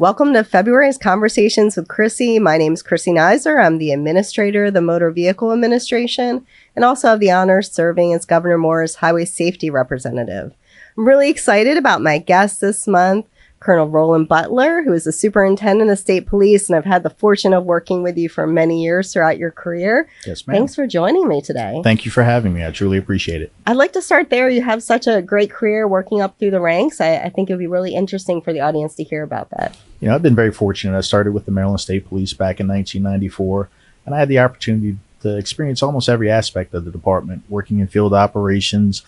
Welcome to February's Conversations with Chrissy. My name is Chrissy Nizer. I'm the administrator of the Motor Vehicle Administration and also have the honor serving as Governor Moore's Highway Safety Representative. I'm really excited about my guest this month. Colonel Roland Butler, who is the superintendent of state police, and I've had the fortune of working with you for many years throughout your career. Yes, ma'am. Thanks for joining me today. Thank you for having me. I truly appreciate it. I'd like to start there. You have such a great career working up through the ranks. I, I think it would be really interesting for the audience to hear about that. You know, I've been very fortunate. I started with the Maryland State Police back in 1994, and I had the opportunity to experience almost every aspect of the department, working in field operations,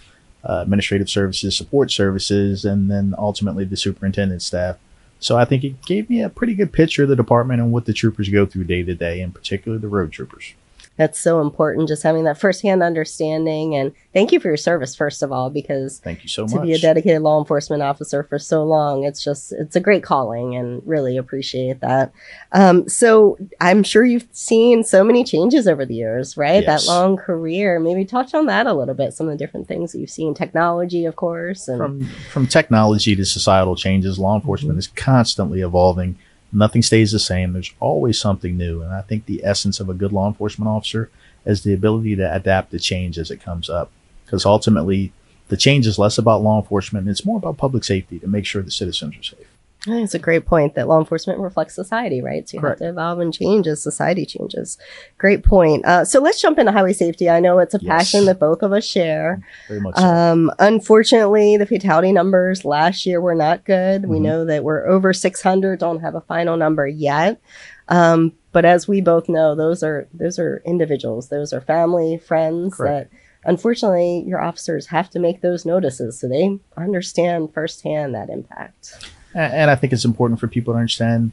uh, administrative services, support services, and then ultimately the superintendent staff. So I think it gave me a pretty good picture of the department and what the troopers go through day to day, and particularly the road troopers that's so important just having that firsthand understanding. And thank you for your service first of all because thank you so to much be a dedicated law enforcement officer for so long it's just it's a great calling and really appreciate that. Um, so i'm sure you've seen so many changes over the years right? Yes. that long career. Maybe touch on that a little bit some of the different things that you've seen technology of course and from from technology to societal changes law enforcement mm-hmm. is constantly evolving Nothing stays the same. There's always something new. And I think the essence of a good law enforcement officer is the ability to adapt to change as it comes up. Because ultimately, the change is less about law enforcement and it's more about public safety to make sure the citizens are safe. It's a great point that law enforcement reflects society, right? So you Correct. have to evolve and change as society changes. Great point. Uh, so let's jump into highway safety. I know it's a yes. passion that both of us share. Very much. So. Um, unfortunately, the fatality numbers last year were not good. Mm-hmm. We know that we're over 600. Don't have a final number yet. Um, but as we both know, those are those are individuals. Those are family, friends Correct. that unfortunately your officers have to make those notices so they understand firsthand that impact and I think it's important for people to understand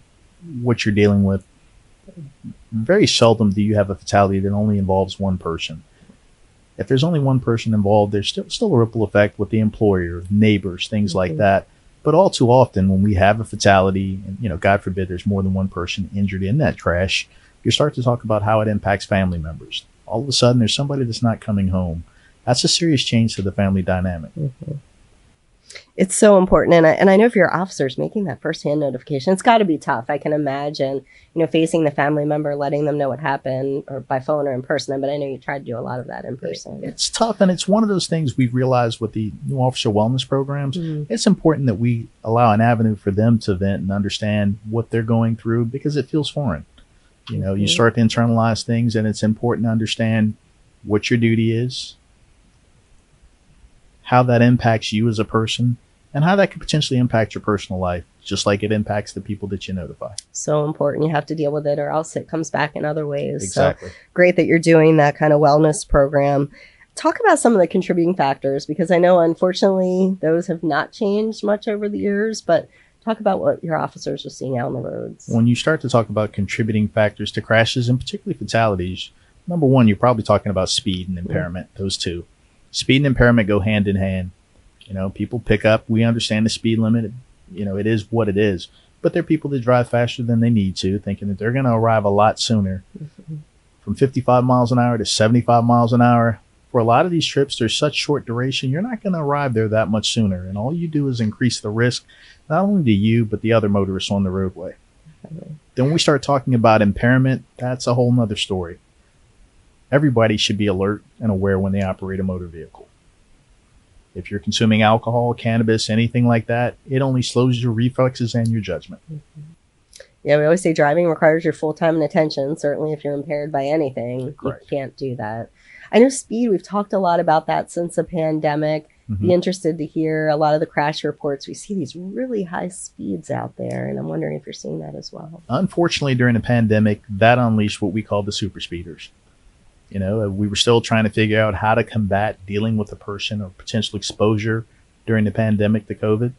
what you're dealing with. Very seldom do you have a fatality that only involves one person. If there's only one person involved, there's still still a ripple effect with the employer, neighbors, things mm-hmm. like that. But all too often, when we have a fatality, and you know, God forbid, there's more than one person injured in that crash, you start to talk about how it impacts family members. All of a sudden, there's somebody that's not coming home. That's a serious change to the family dynamic. Mm-hmm it's so important. And I, and I know for your officers making that firsthand notification, it's got to be tough. I can imagine, you know, facing the family member, letting them know what happened or by phone or in person. But I know you tried to do a lot of that in person. It's tough. And it's one of those things we've realized with the new officer wellness programs. Mm-hmm. It's important that we allow an avenue for them to vent and understand what they're going through because it feels foreign. You know, mm-hmm. you start to internalize things and it's important to understand what your duty is, how that impacts you as a person and how that could potentially impact your personal life, just like it impacts the people that you notify. So important. You have to deal with it or else it comes back in other ways. Exactly. So great that you're doing that kind of wellness program. Talk about some of the contributing factors because I know unfortunately those have not changed much over the years, but talk about what your officers are seeing out on the roads. When you start to talk about contributing factors to crashes and particularly fatalities, number one, you're probably talking about speed and impairment, mm-hmm. those two. Speed and impairment go hand in hand you know, people pick up. We understand the speed limit. You know, it is what it is. But there are people that drive faster than they need to, thinking that they're going to arrive a lot sooner. Mm-hmm. From 55 miles an hour to 75 miles an hour. For a lot of these trips, there's such short duration, you're not going to arrive there that much sooner. And all you do is increase the risk, not only to you, but the other motorists on the roadway. Then when we start talking about impairment, that's a whole nother story. Everybody should be alert and aware when they operate a motor vehicle. If you're consuming alcohol, cannabis, anything like that, it only slows your reflexes and your judgment. Mm-hmm. Yeah, we always say driving requires your full time and attention. Certainly, if you're impaired by anything, Correct. you can't do that. I know speed, we've talked a lot about that since the pandemic. Mm-hmm. Be interested to hear a lot of the crash reports. We see these really high speeds out there, and I'm wondering if you're seeing that as well. Unfortunately, during the pandemic, that unleashed what we call the super speeders. You know, uh, we were still trying to figure out how to combat dealing with a person or potential exposure during the pandemic to COVID.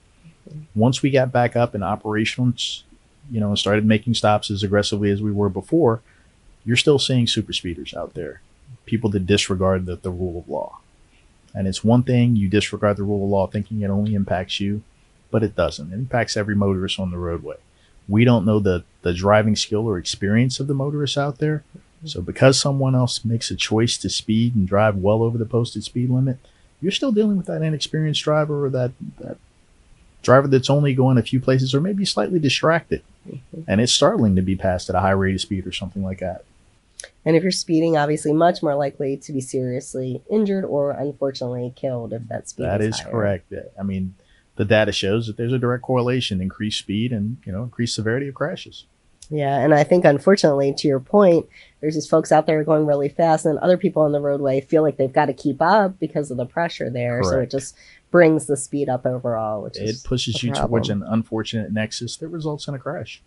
Once we got back up in operations, you know, and started making stops as aggressively as we were before, you're still seeing super speeders out there, people that disregard the, the rule of law. And it's one thing you disregard the rule of law thinking it only impacts you, but it doesn't. It impacts every motorist on the roadway. We don't know the, the driving skill or experience of the motorists out there, so because someone else makes a choice to speed and drive well over the posted speed limit, you're still dealing with that inexperienced driver or that that driver that's only going a few places or maybe slightly distracted. Mm-hmm. And it's startling to be passed at a high rate of speed or something like that. And if you're speeding, obviously much more likely to be seriously injured or unfortunately killed if that speed is. that is, is correct. I mean, the data shows that there's a direct correlation increased speed and you know increased severity of crashes. Yeah, and I think unfortunately, to your point, there's these folks out there going really fast, and other people on the roadway feel like they've got to keep up because of the pressure there. Correct. So it just brings the speed up overall, which it pushes you towards an unfortunate nexus that results in a crash.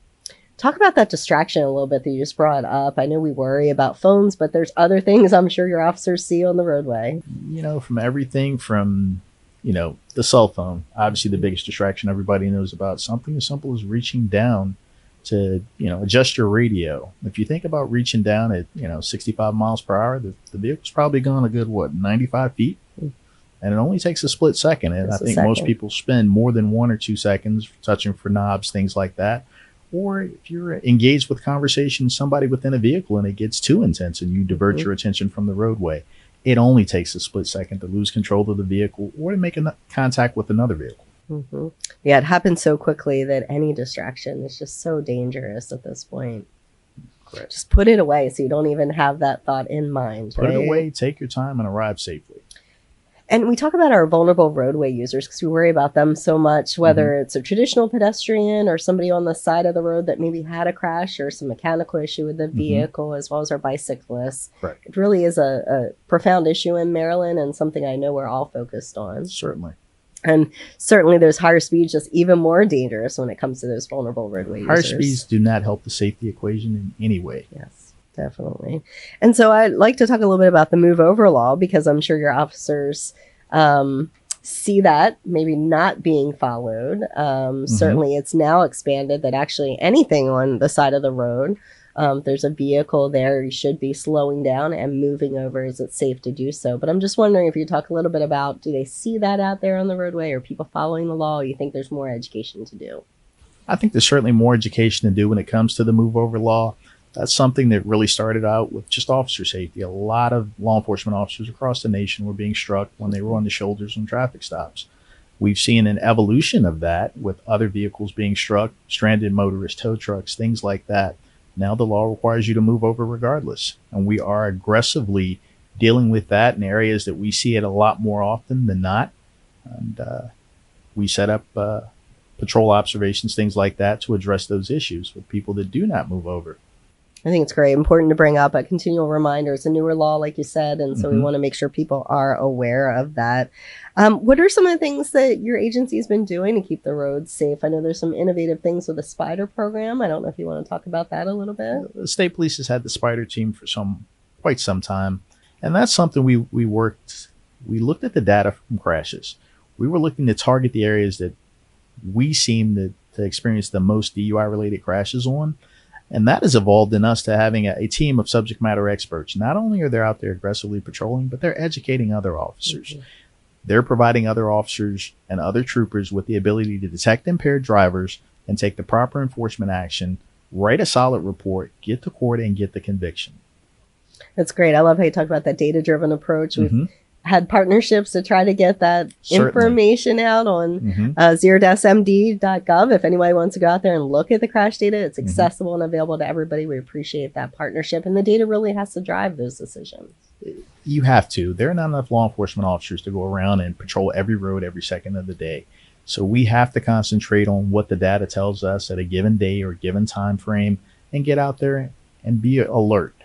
Talk about that distraction a little bit that you just brought up. I know we worry about phones, but there's other things I'm sure your officers see on the roadway. You know, from everything from you know, the cell phone, obviously the biggest distraction everybody knows about. Something as simple as reaching down to, you know, adjust your radio. If you think about reaching down at, you know, 65 miles per hour, the, the vehicle's probably gone a good, what, 95 feet? And it only takes a split second. And Just I think most people spend more than one or two seconds touching for knobs, things like that. Or if you're engaged with conversation, somebody within a vehicle and it gets too intense and you divert mm-hmm. your attention from the roadway it only takes a split second to lose control of the vehicle or to make a contact with another vehicle. Mm-hmm. Yeah, it happens so quickly that any distraction is just so dangerous at this point. Correct. Just put it away so you don't even have that thought in mind. Put right? it away, take your time, and arrive safely. And we talk about our vulnerable roadway users because we worry about them so much, whether mm-hmm. it's a traditional pedestrian or somebody on the side of the road that maybe had a crash or some mechanical issue with the mm-hmm. vehicle, mm-hmm. as well as our bicyclists. Right. It really is a, a profound issue in Maryland and something I know we're all focused on. Certainly. And certainly those higher speeds just even more dangerous when it comes to those vulnerable roadway higher users. Higher speeds do not help the safety equation in any way. Yes definitely. And so I'd like to talk a little bit about the move over law because I'm sure your officers um, see that maybe not being followed. Um, mm-hmm. Certainly, it's now expanded that actually anything on the side of the road. Um, there's a vehicle there, you should be slowing down and moving over. Is it safe to do so? But I'm just wondering if you talk a little bit about do they see that out there on the roadway? Or people following the law? you think there's more education to do? I think there's certainly more education to do when it comes to the move over law that's something that really started out with just officer safety. A lot of law enforcement officers across the nation were being struck when they were on the shoulders on traffic stops. We've seen an evolution of that with other vehicles being struck, stranded motorists, tow trucks, things like that. Now the law requires you to move over regardless. And we are aggressively dealing with that in areas that we see it a lot more often than not. And uh, we set up uh, patrol observations, things like that, to address those issues with people that do not move over. I think it's great, important to bring up a continual reminder. It's a newer law, like you said, and so mm-hmm. we want to make sure people are aware of that. Um, what are some of the things that your agency's been doing to keep the roads safe? I know there's some innovative things with the SPIDRE program. I don't know if you want to talk about that a little bit. The state police has had the SPIDRE team for some quite some time, and that's something we we worked. We looked at the data from crashes. We were looking to target the areas that we seem to, to experience the most DUI related crashes on and that has evolved in us to having a, a, team of subject matter experts. Not only are they out there aggressively patrolling, but they're educating other officers. Mm-hmm. They're providing other officers and other troopers with the ability to detect impaired drivers and take the proper enforcement action, write a solid report, get to court, and get the conviction. That's great. I love how you talk about that data driven approach. We've mm-hmm had partnerships to try to get that Certainly. information out on mm-hmm. uh, zero-md.gov. If anybody wants to go out there and look at the crash data, it's mm-hmm. accessible mm-hmm. and available to everybody. We appreciate that partnership, and the data really has to drive those decisions. You have to. There are not enough law enforcement officers to go around and patrol every road every second of the day. So we have to concentrate on what the data tells us at a given day or given time frame and get out there and be alert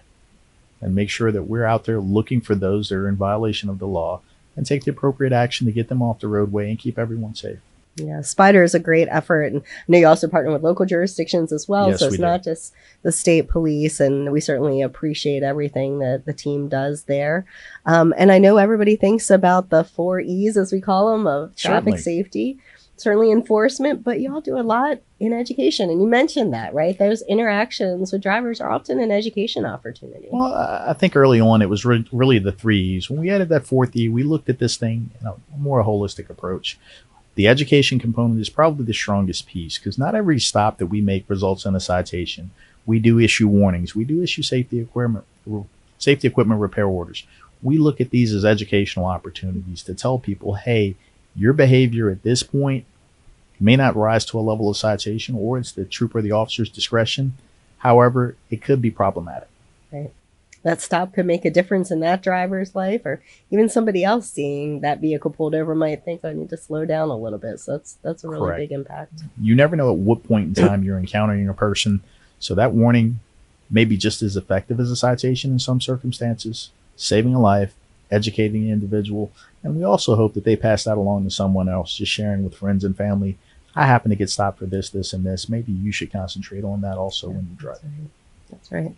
and make sure that we're out there looking for those that are in violation of the law and take the appropriate action to get them off the roadway and keep everyone safe. Yeah, SPIDRE is a great effort. And I know you also partner with local jurisdictions as well. Yes, so it's we not just the state police. And we certainly appreciate everything that the team does there. Um, and I know everybody thinks about the four E's, as we call them, of traffic certainly. safety certainly enforcement, but y'all do a lot in education. And you mentioned that, right? Those interactions with drivers are often an education opportunity. Well, I think early on it was re- really the threes. When we added that fourth E, we looked at this thing in a more holistic approach. The education component is probably the strongest piece because not every stop that we make results in a citation. We do issue warnings. We do issue safety equipment, safety equipment repair orders. We look at these as educational opportunities to tell people, hey, your behavior at this point may not rise to a level of citation or it's the trooper or the officer's discretion. However, it could be problematic. Right. That stop could make a difference in that driver's life, or even somebody else seeing that vehicle pulled over might think, oh, "I need to slow down a little bit." So that's that's a really Correct. big impact. You never know at what point in time you're encountering a person. So that warning may be just as effective as a citation in some circumstances, saving a life, educating the individual. And we also hope that they pass that along to someone else, just sharing with friends and family. I happen to get stopped for this, this, and this. Maybe you should concentrate on that also when you drive. That's right. That's right.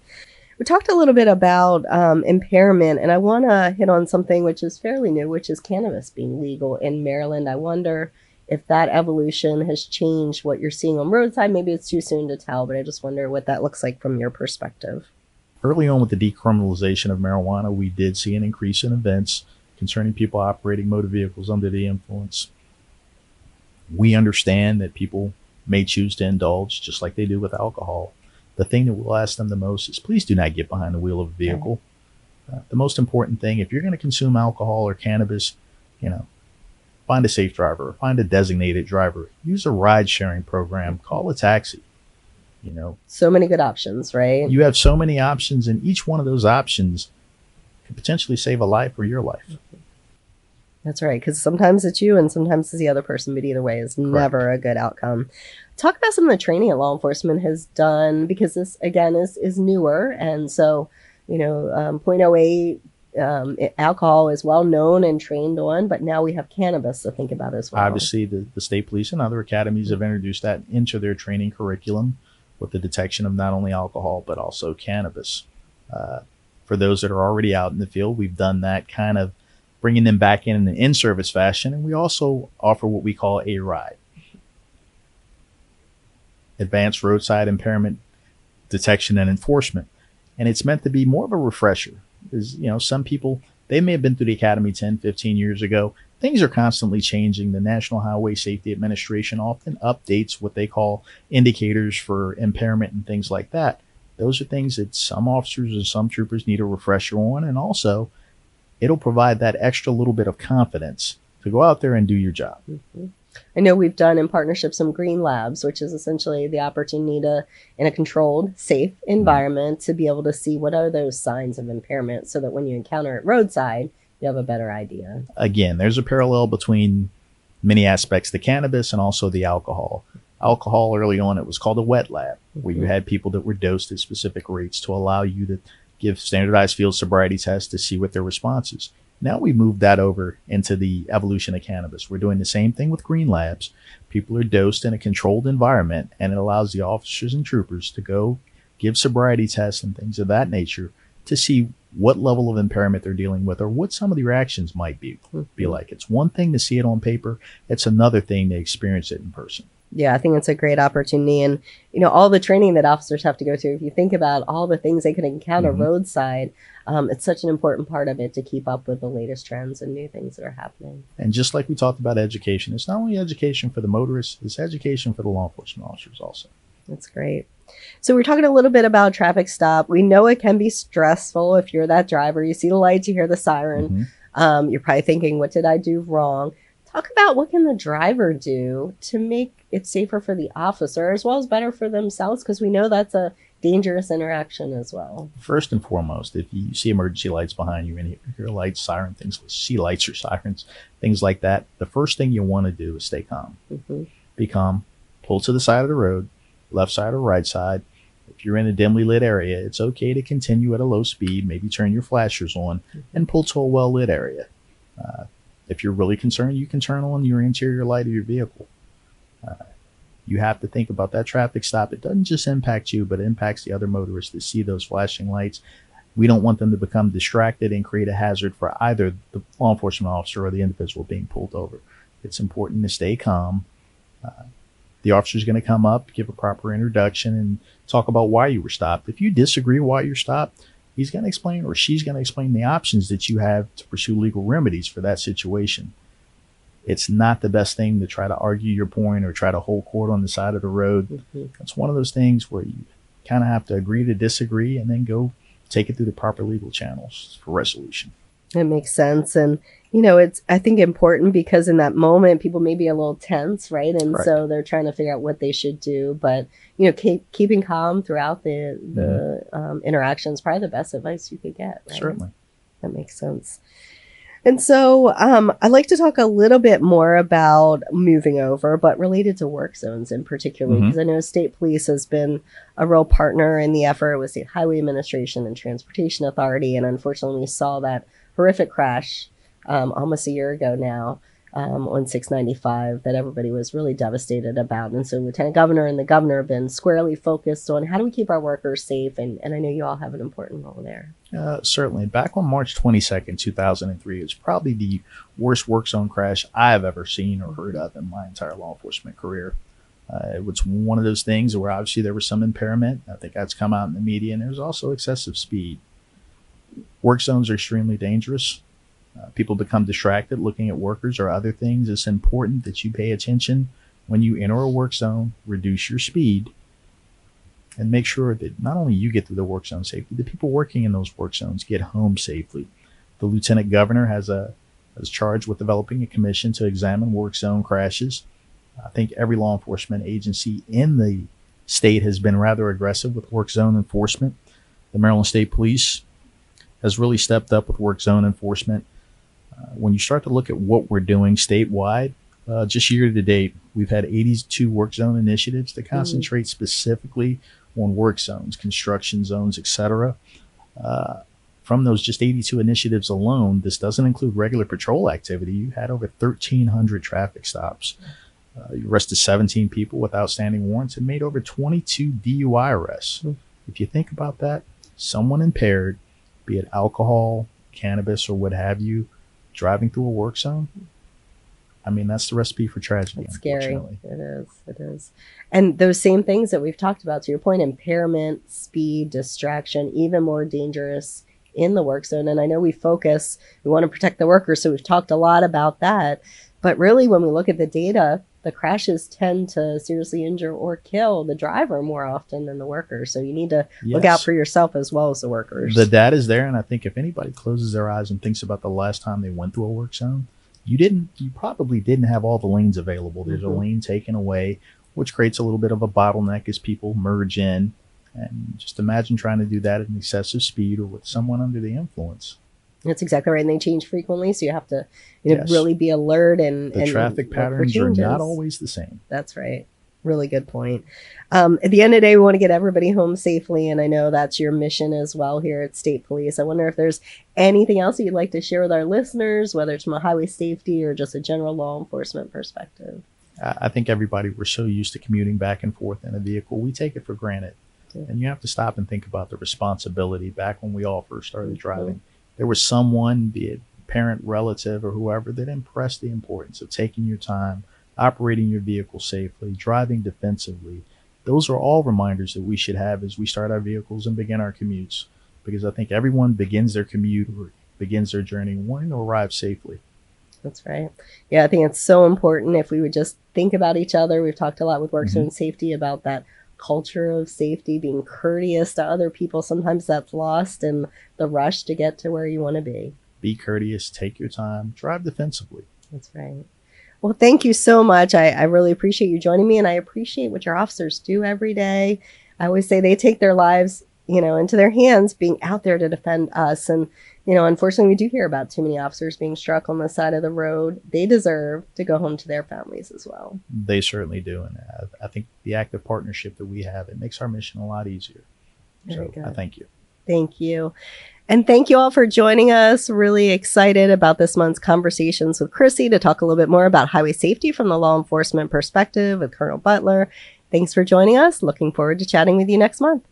We talked a little bit about um, impairment, and I want to hit on something which is fairly new, which is cannabis being legal in Maryland. I wonder if that evolution has changed what you're seeing on roadside. Maybe it's too soon to tell, but I just wonder what that looks like from your perspective. Early on with the decriminalization of marijuana, we did see an increase in events concerning people operating motor vehicles under the influence. We understand that people may choose to indulge just like they do with alcohol. The thing that we'll ask them the most is please do not get behind the wheel of a vehicle. Uh, the most important thing, if you're going to consume alcohol or cannabis, you know, find a safe driver, find a designated driver, use a ride sharing program, call a taxi. You know, So many good options, right? you have so many options, and each one of those options could potentially save a life or your life. That's right, because sometimes it's you and sometimes it's the other person, but either way is never a good outcome. Talk about some of the training that law enforcement has done, because this again is is newer, and so you know, um, .08 um, alcohol is well known and trained on, but now we have cannabis to think about as well. Obviously, the, the state police and other academies have introduced that into their training curriculum with the detection of not only alcohol but also cannabis. Uh, for those that are already out in the field, we've done that kind of bringing them back in in an in-service fashion, and we also offer what we call ARIDE, advanced roadside impairment detection and enforcement, and it's meant to be more of a refresher. Because you know, some people they may have been through the academy 10, 15 years ago things are constantly changing. The National Highway Safety Administration often updates what they call indicators for impairment and things like that. Those are things that some officers and some troopers need a refresher on, and also it'll provide that extra little bit of confidence to go out there and do your job. Mhm. I know we've done in partnership some green labs, which is essentially the opportunity to, in a controlled, safe environment, to be able to see what are those signs of impairment so that when you encounter it roadside, you have a better idea. Again, there's a parallel between many aspects the cannabis and also the alcohol. Alcohol early on, it was called a wet lab, where you Mhm. had people that were dosed at specific rates to allow you to give standardized field sobriety tests to see what their response is. Now we moved that over into the evolution of cannabis. We're doing the same thing with green labs. People are dosed in a controlled environment, and it allows the officers and troopers to go give sobriety tests and things of that nature to see what level of impairment they're dealing with or what some of the reactions might be be like. It's one thing to see it on paper, it's another thing to experience it in person. Yeah, I think it's a great opportunity. And, you know, all the training that officers have to go through, if you think about all the things they could encounter Mhm. roadside, um, it's such an important part of it to keep up with the latest trends and new things that are happening. And just like we talked about education, it's not only education for the motorists, it's education for the law enforcement officers also. That's great. So we're talking a little bit about traffic stop. We know it can be stressful if you're that driver. You see the lights, you hear the siren. Mhm. Um, you're probably thinking, "What did I do wrong?" Talk about what can the driver do to make it safer for the officer as well as better for themselves, because we know that's a dangerous interaction as well. First and foremost, if you see emergency lights behind you and you hear lights, siren, things, see lights or sirens, things like that, the first thing you want to do is stay calm. hmm Be calm, pull to the side of the road, left side or right side. If you're in a dimly lit area, it's okay to continue at a low speed, maybe turn your flashers on and pull to a well lit area. Uh, if you're really concerned, you can turn on your interior light of your vehicle. Uh, you have to think about that traffic stop. It doesn't just impact you, but it impacts the other motorists that see those flashing lights. We don't want them to become distracted and create a hazard for either the law enforcement officer or the individual being pulled over. It's important to stay calm. Uh, the officer is going to come up, give a proper introduction, and talk about why you were stopped. If you disagree why you're stopped, he's going to explain or she's going to explain the options that you have to pursue legal remedies for that situation. It's not the best thing to try to argue your point or try to hold court on the side of the road. hmm It's one of those things where you kind of have to agree to disagree and then go take it through the proper legal channels for resolution. It makes sense. And, you know, it's, I think, important because in that moment, people may be a little tense, right? And Correct. so they're trying to figure out what they should do. But, you know, keep, keeping calm throughout the, the um, interaction is probably the best advice you could get. Right? Certainly. That makes sense. And so um, I'd like to talk a little bit more about moving over, but related to work zones in particular, because I know state police has been a real partner in the effort with State Highway Administration and Transportation Authority. And unfortunately, we saw that horrific crash um, almost a year ago now um, on 695 that everybody was really devastated about. And so Lieutenant Governor and the governor have been squarely focused on how do we keep our workers safe. And, and I know you all have an important role there. Uh, certainly. Back on March 22nd, 2003, it's probably the worst work zone crash I have ever seen or heard of in my entire law enforcement career. Uh, it was one of those things where obviously there was some impairment. I think that's come out in the media, and there was also excessive speed. Work zones are extremely dangerous. Uh, people become distracted looking at workers or other things. It's important that you pay attention when you enter a work zone, reduce your speed, and make sure that not only you get through the work zone safely, the people working in those work zones get home safely. The lieutenant governor has a is charged with developing a commission to examine work zone crashes. I think every law enforcement agency in the state has been rather aggressive with work zone enforcement. The Maryland State Police has really stepped up with work zone enforcement. Uh, when you start to look at what we're doing statewide, uh, just year to date, we've had 82 work zone initiatives to concentrate specifically on work zones, construction zones, etc. Uh, from those just 82 initiatives alone, this doesn't include regular patrol activity. You had over 1,300 traffic stops. Uh, you arrested 17 people with outstanding warrants and made over 22 DUI arrests. Hmm. If you think about that, someone impaired, be it alcohol, cannabis, or what have you, driving through a work zone, I mean, that's the recipe for tragedy. It's scary. It is. It is. And those same things that we've talked about, to your point, impairment, speed, distraction, even more dangerous in the work zone. And I know we focus, we want to protect the workers. So we've talked a lot about that. But really, when we look at the data, the crashes tend to seriously injure or kill the driver more often than the worker. So you need to look out for yourself as well as the workers. The data is there, and I think if anybody closes their eyes and thinks about the last time they went through a work zone, you didn't. You probably didn't have all the lanes available. There's Mhm. a lane taken away, which creates a little bit of a bottleneck as people merge in. And just imagine trying to do that at an excessive speed or with someone under the influence. That's exactly right. And they change frequently. So you have to you know, Yes. really be alert and, The and traffic patterns are not always the same. That's right. Really good point. Um, at the end of the day, we want to get everybody home safely, and I know that's your mission as well here at State Police. I wonder if there's anything else that you'd like to share with our listeners, whether it's from a highway safety or just a general law enforcement perspective. I think everybody we're so used to commuting back and forth in a vehicle, we take it for granted. And you have to stop and think about the responsibility. Back when we all first started Mhm. driving, there was someone, be it parent, relative, or whoever, that impressed the importance of taking your time, operating your vehicle safely, driving defensively. Those are all reminders that we should have as we start our vehicles and begin our commutes. Because I think everyone begins their commute or begins their journey wanting to arrive safely. That's right. Yeah, I think it's so important if we would just think about each other. We've talked a lot with work mm-hmm. zone safety about that culture of safety, being courteous to other people. Sometimes that's lost in the rush to get to where you want to be. Be courteous, take your time, drive defensively. That's right. Well, thank you so much. I, I really appreciate you joining me, and I appreciate what your officers do every day. I always say they take their lives, you know, into their hands, being out there to defend us. And you know, unfortunately, we do hear about too many officers being struck on the side of the road. They deserve to go home to their families as well. They certainly do, and I, I think the active partnership that we have it makes our mission a lot easier. Very so good. I thank you. Thank you. And thank you all for joining us. Really excited about this month's conversations with Chrissy to talk a little bit more about highway safety from the law enforcement perspective with Colonel Butler. Thanks for joining us. Looking forward to chatting with you next month.